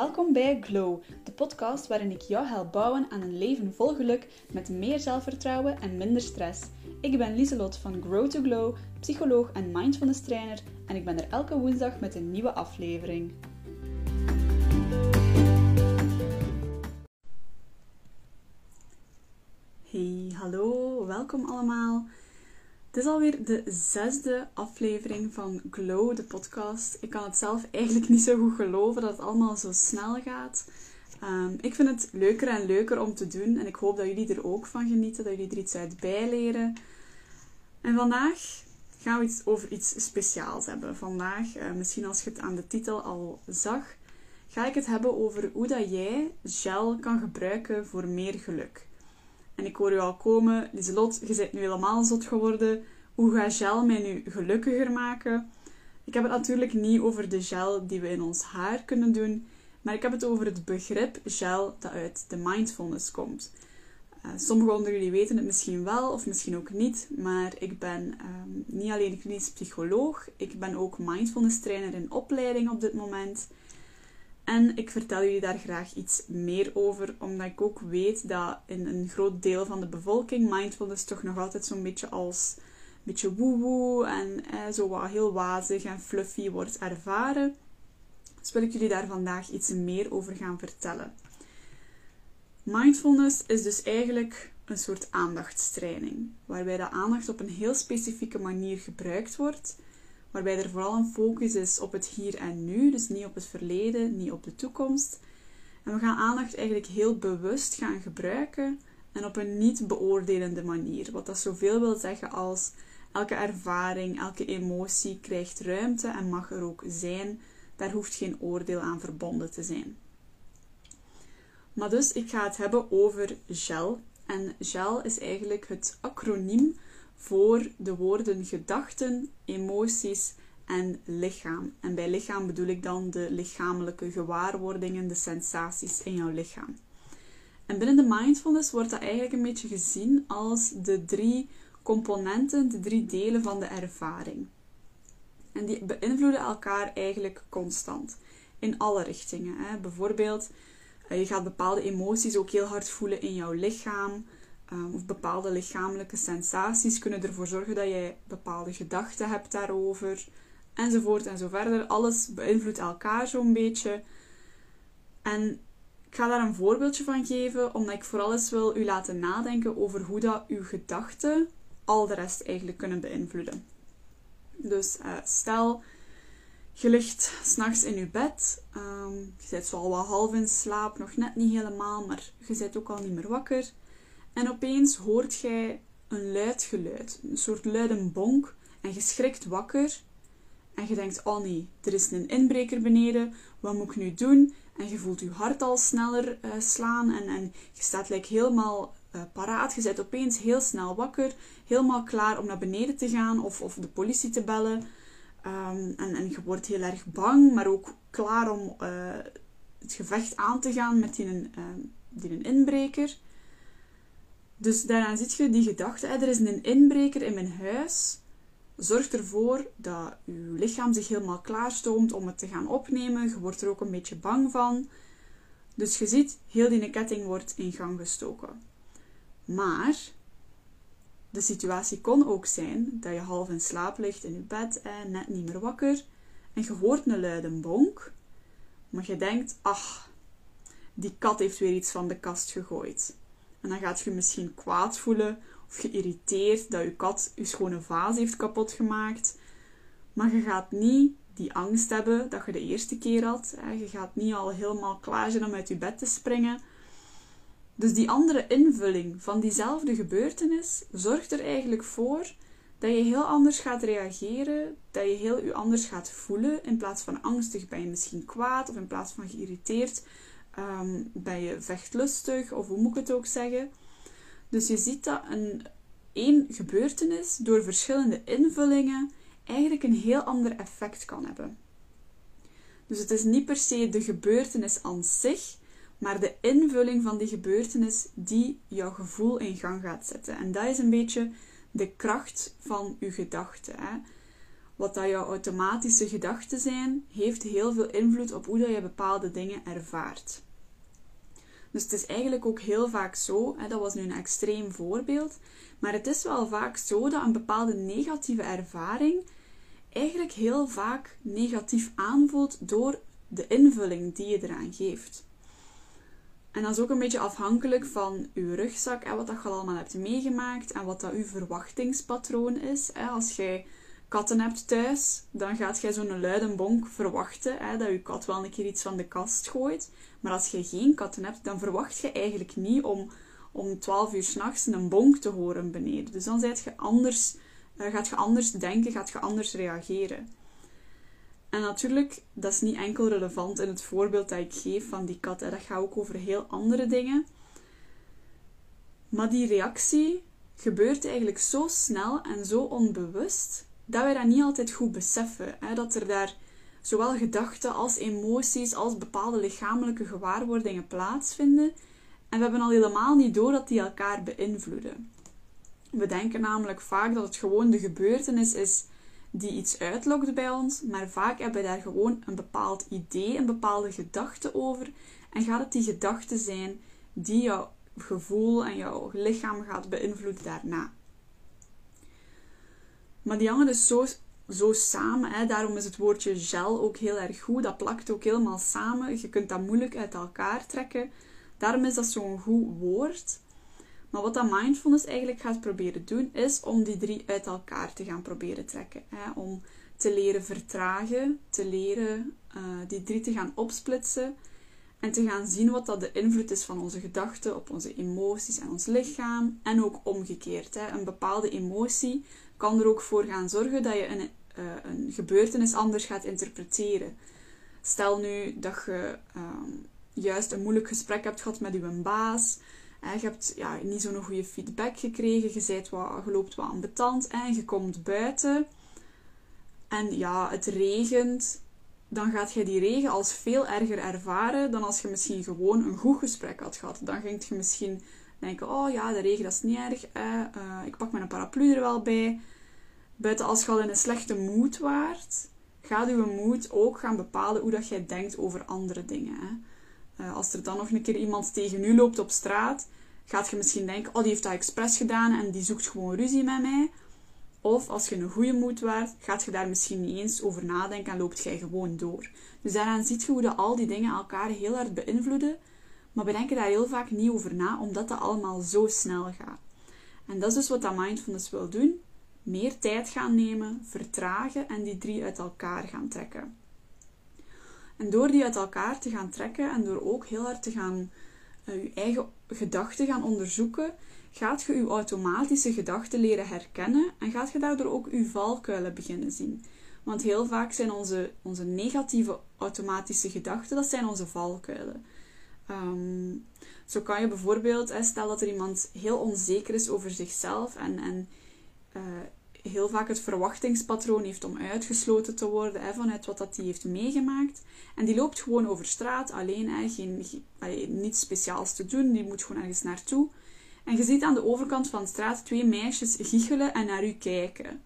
Welkom bij Glow, de podcast waarin ik jou help bouwen aan een leven vol geluk met meer zelfvertrouwen en minder stress. Ik ben Lieselot van Grow to Glow, psycholoog en mindfulness trainer en ik ben er elke woensdag met een nieuwe aflevering. Hey, hallo, welkom allemaal. Het is alweer de zesde aflevering van Glow, de podcast. Ik kan het zelf eigenlijk niet zo goed geloven dat het allemaal zo snel gaat. Ehm, ik vind het leuker en leuker om te doen en ik hoop dat jullie er ook van genieten, dat jullie er iets uit bijleren. En vandaag gaan we iets over iets speciaals hebben. Vandaag, uh, misschien als je het aan de titel al zag, ga ik het hebben over hoe dat jij gel kan gebruiken voor meer geluk. En ik hoor u al komen, Lieselot, je bent nu helemaal zot geworden. Hoe gaat gel mij nu gelukkiger maken? Ik heb het natuurlijk niet over de gel die we in ons haar kunnen doen, maar ik heb het over het begrip gel dat uit de mindfulness komt. Uh, sommigen onder jullie weten het misschien wel of misschien ook niet, maar ik ben um, niet alleen klinisch psycholoog, ik ben ook mindfulness trainer in opleiding op dit moment. En ik vertel jullie daar graag iets meer over, omdat ik ook weet dat in een groot deel van de bevolking mindfulness toch nog altijd zo'n beetje als een beetje woe en eh, zo wat heel wazig en fluffy wordt ervaren. Dus wil ik jullie daar vandaag iets meer over gaan vertellen. Mindfulness is dus eigenlijk een soort aandachtstraining, waarbij de aandacht op een heel specifieke manier gebruikt wordt waarbij er vooral een focus is op het hier en nu, dus niet op het verleden, niet op de toekomst. En we gaan aandacht eigenlijk heel bewust gaan gebruiken en op een niet beoordelende manier. Wat dat zoveel wil zeggen als elke ervaring, elke emotie krijgt ruimte en mag er ook zijn. Daar hoeft geen oordeel aan verbonden te zijn. Maar dus, ik ga het hebben over GEL. En GEL is eigenlijk het acroniem voor de woorden gedachten, emoties en lichaam. En bij lichaam bedoel ik dan de lichamelijke gewaarwordingen, de sensaties in jouw lichaam. En binnen de mindfulness wordt dat eigenlijk een beetje gezien als de drie componenten, de drie delen van de ervaring. En die beïnvloeden elkaar eigenlijk constant in alle richtingen. Hè. Bijvoorbeeld, eh, je gaat bepaalde emoties ook heel hard voelen in jouw lichaam. Ehm, of bepaalde lichamelijke sensaties kunnen ervoor zorgen dat jij bepaalde gedachten hebt daarover, enzovoort en zo verder. Alles beïnvloedt elkaar zo'n beetje. En ik ga daar een voorbeeldje van geven, omdat ik vooral eens wil u laten nadenken over hoe dat uw gedachten al de rest eigenlijk kunnen beïnvloeden. Dus uh, stel, je ligt s'nachts in je bed, um, je zit zo al wat half in slaap, nog net niet helemaal, maar je zit ook al niet meer wakker. En opeens hoort jij een luid geluid, een soort luide bonk, en je schrikt wakker. En je denkt, oh nee, er is een inbreker beneden, wat moet ik nu doen? En je voelt je hart al sneller uh, slaan en, en je staat like, helemaal uh, paraat. Je bent opeens heel snel wakker, helemaal klaar om naar beneden te gaan of, of de politie te bellen. Um, en, en je wordt heel erg bang, maar ook klaar om uh, het gevecht aan te gaan met die, die inbreker. Dus daaraan zit je die gedachte, er is een inbreker in mijn huis. Zorg ervoor dat je lichaam zich helemaal klaarstoomt om het te gaan opnemen. Je wordt er ook een beetje bang van. Dus je ziet, heel die ketting wordt in gang gestoken. Maar de situatie kon ook zijn dat je half in slaap ligt in je bed en net niet meer wakker. En je hoort een luide bonk. Maar je denkt, ach, die kat heeft weer iets van de kast gegooid. En dan gaat je misschien kwaad voelen of geïrriteerd dat je kat je schone vaas heeft kapot gemaakt. Maar je gaat niet die angst hebben dat je de eerste keer had. Je gaat niet al helemaal klaar zijn om uit je bed te springen. Dus die andere invulling van diezelfde gebeurtenis zorgt er eigenlijk voor dat je heel anders gaat reageren, dat je heel je anders gaat voelen. In plaats van angstig ben je misschien kwaad of in plaats van geïrriteerd um, ben je vechtlustig of hoe moet ik het ook zeggen. Dus je ziet dat een één gebeurtenis door verschillende invullingen eigenlijk een heel ander effect kan hebben. Dus het is niet per se de gebeurtenis aan zich, maar de invulling van die gebeurtenis die jouw gevoel in gang gaat zetten. En dat is een beetje de kracht van je gedachten. wat dat jouw automatische gedachten zijn, heeft heel veel invloed op hoe dat je bepaalde dingen ervaart. Dus het is eigenlijk ook heel vaak zo, hè, dat was nu een extreem voorbeeld, maar het is wel vaak zo dat een bepaalde negatieve ervaring eigenlijk heel vaak negatief aanvoelt door de invulling die je eraan geeft. En dat is ook een beetje afhankelijk van uw rugzak en wat dat je allemaal hebt meegemaakt en wat dat uw verwachtingspatroon is. Als jij katten hebt thuis, dan gaat jij zo'n luide bonk verwachten hè, dat je kat wel een keer iets van de kast gooit. Maar als je geen katten hebt, dan verwacht je eigenlijk niet om om 12 uur s'nachts een bonk te horen beneden. Dus dan je anders, uh, gaat je anders denken, gaat je anders reageren. En natuurlijk, dat is niet enkel relevant in het voorbeeld dat ik geef van die kat. Hè. Dat gaat ook over heel andere dingen. Maar die reactie gebeurt eigenlijk zo snel en zo onbewust dat wij dat niet altijd goed beseffen. Hè? Dat er daar zowel gedachten als emoties als bepaalde lichamelijke gewaarwordingen plaatsvinden. En we hebben al helemaal niet door dat die elkaar beïnvloeden. We denken namelijk vaak dat het gewoon de gebeurtenis is die iets uitlokt bij ons, maar vaak hebben we daar gewoon een bepaald idee, een bepaalde gedachte over. En gaat het die gedachte zijn die jouw gevoel en jouw lichaam gaat beïnvloeden daarna. Maar die hangen dus zo, samen. Hè. Daarom is het woordje gel ook heel erg goed. Dat plakt ook helemaal samen. Je kunt dat moeilijk uit elkaar trekken. Daarom is dat zo'n goed woord. Maar wat dat mindfulness eigenlijk gaat proberen doen, is om die drie uit elkaar te gaan proberen trekken. Hè. Om te leren vertragen, te leren uh, die drie te gaan opsplitsen en te gaan zien wat dat de invloed is van onze gedachten op onze emoties en ons lichaam. En ook omgekeerd. Hè. Een bepaalde emotie kan er ook voor gaan zorgen dat je een, uh, een gebeurtenis anders gaat interpreteren. Stel nu dat je ehm, juist een moeilijk gesprek hebt gehad met je baas. En je hebt ja, niet zo'n goede feedback gekregen. Je, bent wat, je loopt wat en je komt buiten. En ja, het regent. Dan gaat je die regen als veel erger ervaren dan als je misschien gewoon een goed gesprek had gehad. Dan ging je misschien denken, oh ja, de regen dat is niet erg. Eh, ik pak mijn paraplu er wel bij. Buiten als je al in een slechte moed waart, gaat je moed ook gaan bepalen hoe dat jij denkt over andere dingen. Hè. Uh, als er dan nog een keer iemand tegen u loopt op straat, gaat je misschien denken, oh die heeft dat expres gedaan en die zoekt gewoon ruzie met mij. Of als je een goede moed waart, gaat je daar misschien niet eens over nadenken en loopt jij gewoon door. Dus daaraan ziet je hoe dat al die dingen elkaar heel hard beïnvloeden. Maar we denken daar heel vaak niet over na, omdat dat allemaal zo snel gaat. En dat is dus wat dat mindfulness wil doen meer tijd gaan nemen, vertragen en die drie uit elkaar gaan trekken. En door die uit elkaar te gaan trekken en door ook heel hard te gaan uh, je eigen gedachten gaan onderzoeken, gaat je je automatische gedachten leren herkennen en gaat je daardoor ook je valkuilen beginnen zien. Want heel vaak zijn onze, onze negatieve automatische gedachten, dat zijn onze valkuilen. Ehm, zo kan je bijvoorbeeld, stel dat er iemand heel onzeker is over zichzelf en, en uh, heel vaak het verwachtingspatroon heeft om uitgesloten te worden hè, vanuit wat dat die heeft meegemaakt. En die loopt gewoon over straat alleen, hè, geen, niets speciaals te doen, die moet gewoon ergens naartoe. En je ziet aan de overkant van de straat twee meisjes giechelen en naar u kijken.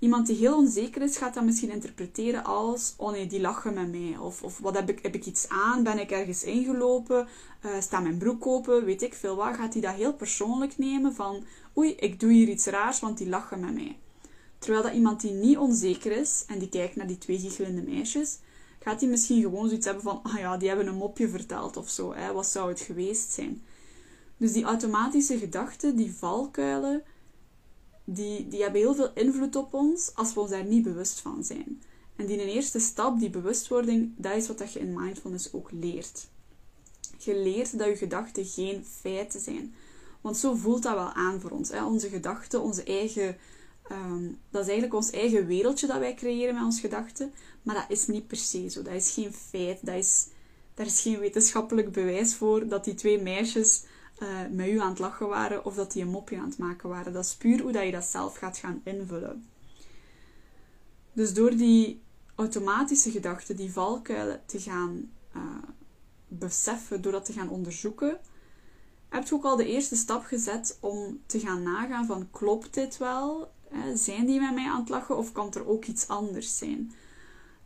Iemand die heel onzeker is, gaat dat misschien interpreteren als: oh nee, die lachen met mij. Of, of wat heb ik, heb ik iets aan? Ben ik ergens ingelopen? Uh, mijn broek open? Weet ik veel wat. Gaat hij dat heel persoonlijk nemen van: oei, ik doe hier iets raars, want die lachen met mij. Terwijl dat iemand die niet onzeker is en die kijkt naar die twee giechelende meisjes, gaat hij misschien gewoon zoiets hebben van: ah ja, die hebben een mopje verteld of zo. Hè? Wat zou het geweest zijn? Dus die automatische gedachten, die valkuilen die, die hebben heel veel invloed op ons als we ons daar niet bewust van zijn. En die eerste stap, die bewustwording, dat is wat je in mindfulness ook leert. Je leert dat je gedachten geen feiten zijn. Want zo voelt dat wel aan voor ons. Hè? Onze gedachten, onze eigen... Ehm, dat is eigenlijk ons eigen wereldje dat wij creëren met onze gedachten. Maar dat is niet per se zo. Dat is geen feit. Dat is, daar is geen wetenschappelijk bewijs voor dat die twee meisjes uh, met u aan het lachen waren of dat die een mopje aan het maken waren. Dat is puur hoe dat je dat zelf gaat gaan invullen. Dus door die automatische gedachten, die valkuilen te gaan uh, beseffen, door dat te gaan onderzoeken, heb je ook al de eerste stap gezet om te gaan nagaan van klopt dit wel? Zijn die met mij aan het lachen of kan er ook iets anders zijn?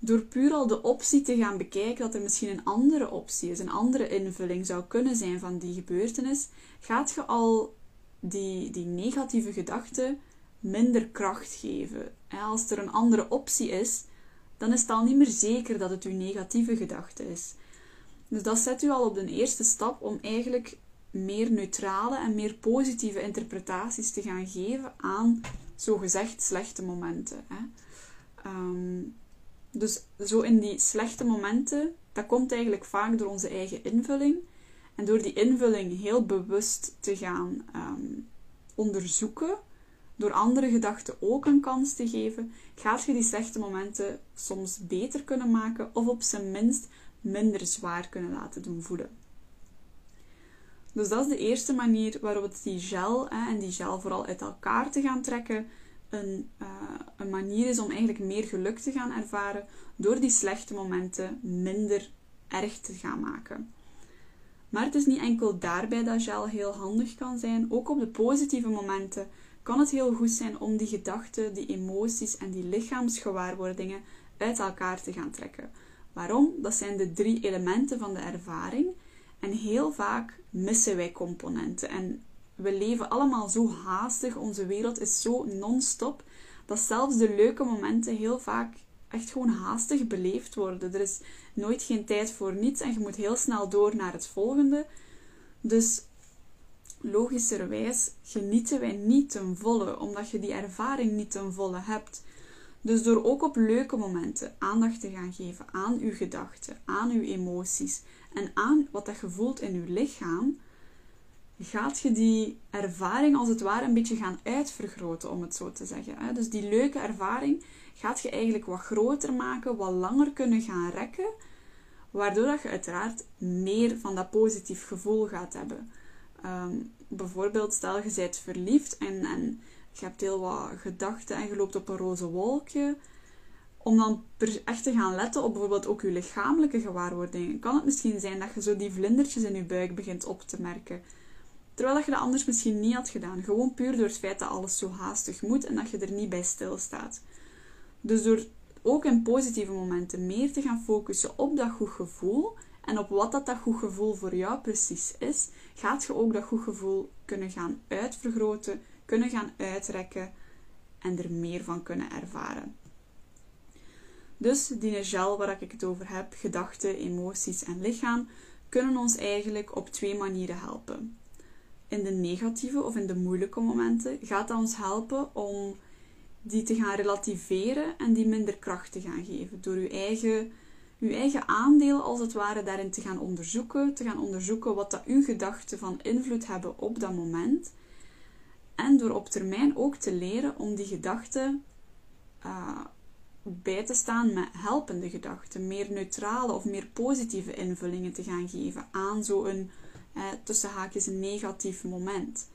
Door puur al de optie te gaan bekijken dat er misschien een andere optie is, een andere invulling zou kunnen zijn van die gebeurtenis, gaat je al die, die negatieve gedachten minder kracht geven. Als er een andere optie is, dan is het al niet meer zeker dat het uw negatieve gedachte is. Dus dat zet u al op de eerste stap om eigenlijk meer neutrale en meer positieve interpretaties te gaan geven aan zogezegd slechte momenten. Hè. Ehm, dus zo in die slechte momenten, dat komt eigenlijk vaak door onze eigen invulling. En door die invulling heel bewust te gaan ehm, onderzoeken, door andere gedachten ook een kans te geven, gaat je die slechte momenten soms beter kunnen maken of op zijn minst minder zwaar kunnen laten doen voelen. Dus dat is de eerste manier waarop het die gel hè, en die gel vooral uit elkaar te gaan trekken een, uh, een manier is om eigenlijk meer geluk te gaan ervaren door die slechte momenten minder erg te gaan maken. Maar het is niet enkel daarbij dat gel heel handig kan zijn. Ook op de positieve momenten kan het heel goed zijn om die gedachten, die emoties en die lichaamsgewaarwordingen uit elkaar te gaan trekken. Waarom? Dat zijn de drie elementen van de ervaring. En heel vaak missen wij componenten. En we leven allemaal zo haastig. Onze wereld is zo non-stop. Dat zelfs de leuke momenten heel vaak echt gewoon haastig beleefd worden. Er is nooit geen tijd voor niets en je moet heel snel door naar het volgende. Dus logischerwijs genieten wij niet ten volle, omdat je die ervaring niet ten volle hebt. Dus door ook op leuke momenten aandacht te gaan geven aan uw gedachten, aan uw emoties en aan wat je voelt in uw lichaam, gaat je die ervaring als het ware een beetje gaan uitvergroten, om het zo te zeggen. Dus die leuke ervaring gaat je eigenlijk wat groter maken, wat langer kunnen gaan rekken, waardoor dat je uiteraard meer van dat positief gevoel gaat hebben. Ehm, bijvoorbeeld, stel je bent verliefd en, en je hebt heel wat gedachten en je loopt op een roze wolkje. Om dan echt te gaan letten op bijvoorbeeld ook je lichamelijke gewaarwordingen, kan het misschien zijn dat je zo die vlindertjes in je buik begint op te merken. Terwijl dat je dat anders misschien niet had gedaan. Gewoon puur door het feit dat alles zo haastig moet en dat je er niet bij stilstaat. Dus door ook in positieve momenten meer te gaan focussen op dat goed gevoel en op wat dat, dat goed gevoel voor jou precies is, gaat je ook dat goed gevoel kunnen gaan uitvergroten, kunnen gaan uitrekken en er meer van kunnen ervaren. Dus die gel waar ik het over heb, gedachten, emoties en lichaam, kunnen ons eigenlijk op twee manieren helpen in de negatieve of in de moeilijke momenten, gaat dat ons helpen om die te gaan relativeren en die minder kracht te gaan geven. Door uw eigen, uw eigen aandeel als het ware daarin te gaan onderzoeken. Te gaan onderzoeken wat dat uw gedachten van invloed hebben op dat moment. En door op termijn ook te leren om die gedachten uh, bij te staan met helpende gedachten. Meer neutrale of meer positieve invullingen te gaan geven aan zo'n eh, tussen haakjes een negatief moment.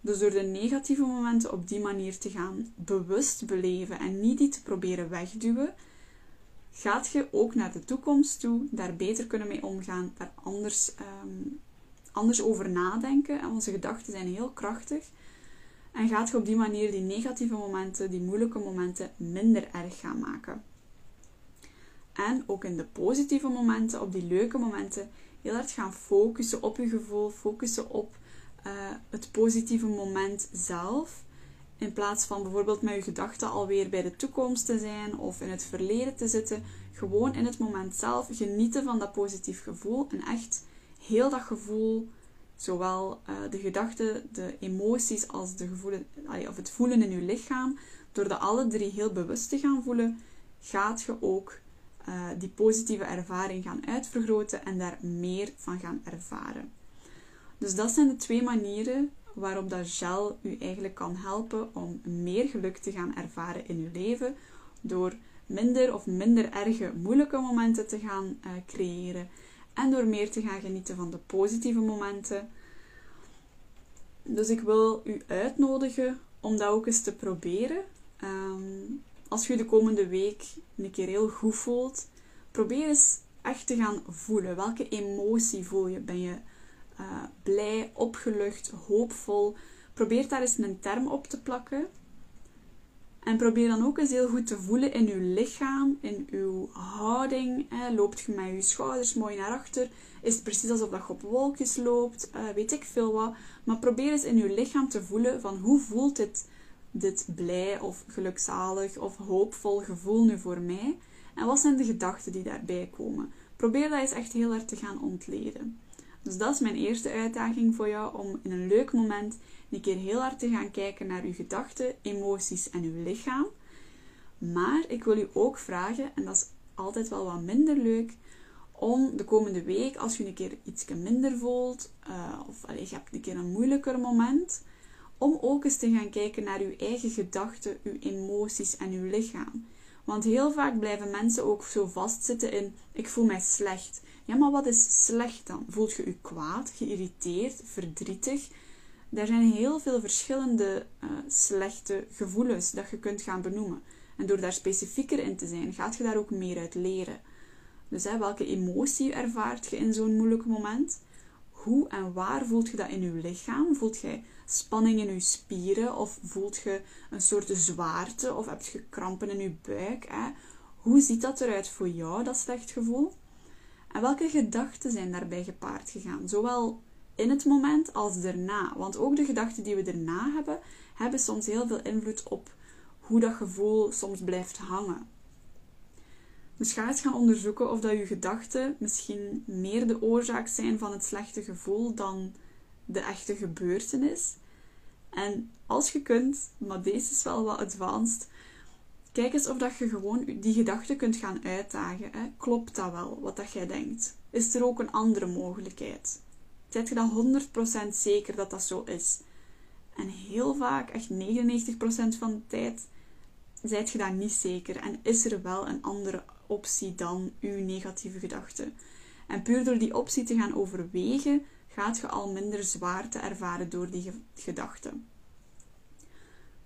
Dus door de negatieve momenten op die manier te gaan bewust beleven en niet die te proberen wegduwen, gaat je ook naar de toekomst toe daar beter kunnen mee omgaan, daar anders, ehm, anders over nadenken. En onze gedachten zijn heel krachtig. En gaat je op die manier die negatieve momenten, die moeilijke momenten, minder erg gaan maken. En ook in de positieve momenten, op die leuke momenten, heel hard gaan focussen op je gevoel, focussen op uh, het positieve moment zelf. In plaats van bijvoorbeeld met je gedachten alweer bij de toekomst te zijn of in het verleden te zitten. Gewoon in het moment zelf genieten van dat positief gevoel. En echt heel dat gevoel, zowel uh, de gedachten, de emoties als de gevoelen, of het voelen in je lichaam. Door dat alle drie heel bewust te gaan voelen, gaat je ook uh, die positieve ervaring gaan uitvergroten en daar meer van gaan ervaren. Dus dat zijn de twee manieren waarop dat gel u eigenlijk kan helpen om meer geluk te gaan ervaren in uw leven door minder of minder erge moeilijke momenten te gaan uh, creëren en door meer te gaan genieten van de positieve momenten. Dus ik wil u uitnodigen om dat ook eens te proberen. Um, als je de komende week een keer heel goed voelt, probeer eens echt te gaan voelen. Welke emotie voel je? Ben je uh, blij, opgelucht, hoopvol? Probeer daar eens een term op te plakken. En probeer dan ook eens heel goed te voelen in uw lichaam, in uw houding. Hè. Loopt je met je schouders mooi naar achter? Is het precies alsof dat je op wolkjes loopt? Uh, weet ik veel wat. Maar probeer eens in uw lichaam te voelen van hoe voelt dit, dit blij of gelukzalig of hoopvol gevoel nu voor mij? En wat zijn de gedachten die daarbij komen? Probeer dat eens echt heel hard te gaan ontleden. Dus dat is mijn eerste uitdaging voor jou om in een leuk moment een keer heel hard te gaan kijken naar uw gedachten, emoties en uw lichaam. Maar ik wil u ook vragen, en dat is altijd wel wat minder leuk, om de komende week, als je een keer iets minder voelt, uh, of allez, je hebt een keer een moeilijker moment, om ook eens te gaan kijken naar uw eigen gedachten, uw emoties en uw lichaam. Want heel vaak blijven mensen ook zo vastzitten in: ik voel mij slecht. Ja, maar wat is slecht dan? Voelt je je kwaad, geïrriteerd, verdrietig? Er zijn heel veel verschillende uh, slechte gevoelens dat je kunt gaan benoemen. En door daar specifieker in te zijn, gaat je daar ook meer uit leren. Dus hè, welke emotie ervaart je in zo'n moeilijk moment? Hoe en waar voelt je dat in je lichaam? Voelt je spanning in je spieren? Of voelt je een soort zwaarte? Of heb je krampen in je buik? Hè? Hoe ziet dat eruit voor jou, dat slecht gevoel? En welke gedachten zijn daarbij gepaard gegaan? Zowel in het moment als daarna. Want ook de gedachten die we daarna hebben, hebben soms heel veel invloed op hoe dat gevoel soms blijft hangen. Dus ga eens gaan onderzoeken of dat je gedachten misschien meer de oorzaak zijn van het slechte gevoel dan de echte gebeurtenis. En als je kunt, maar deze is wel wat advanced, kijk eens of dat je gewoon die gedachten kunt gaan uitdagen. Hè. Klopt dat wel, wat dat jij denkt? Is er ook een andere mogelijkheid? Zijt je dan 100% zeker dat dat zo is? En heel vaak, echt 99% van de tijd, zijt je daar niet zeker en is er wel een andere optie dan uw negatieve gedachten. En puur door die optie te gaan overwegen, gaat je al minder zwaarte ervaren door die gedachten.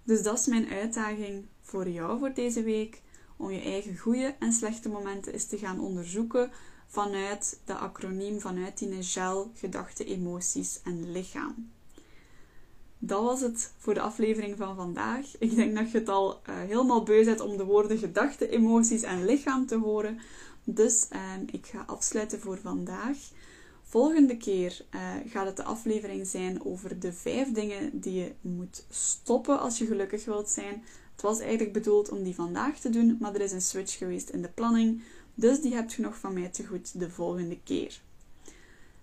Dus dat is mijn uitdaging voor jou voor deze week. Om je eigen goede en slechte momenten eens te gaan onderzoeken vanuit de acroniem, vanuit die gel, gedachten, emoties en lichaam. Dat was het voor de aflevering van vandaag. Ik denk dat je het al uh, helemaal beu bent om de woorden gedachten, emoties en lichaam te horen. Dus uh, ik ga afsluiten voor vandaag. Volgende keer uh, gaat het de aflevering zijn over de vijf dingen die je moet stoppen als je gelukkig wilt zijn. Het was eigenlijk bedoeld om die vandaag te doen, maar er is een switch geweest in de planning. Dus die hebt je nog van mij te goed de volgende keer.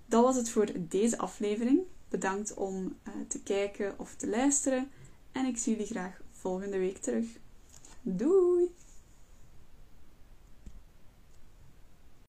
Dat was het voor deze aflevering. Bedankt om uh, te kijken of te luisteren. En ik zie jullie graag volgende week terug. Doei!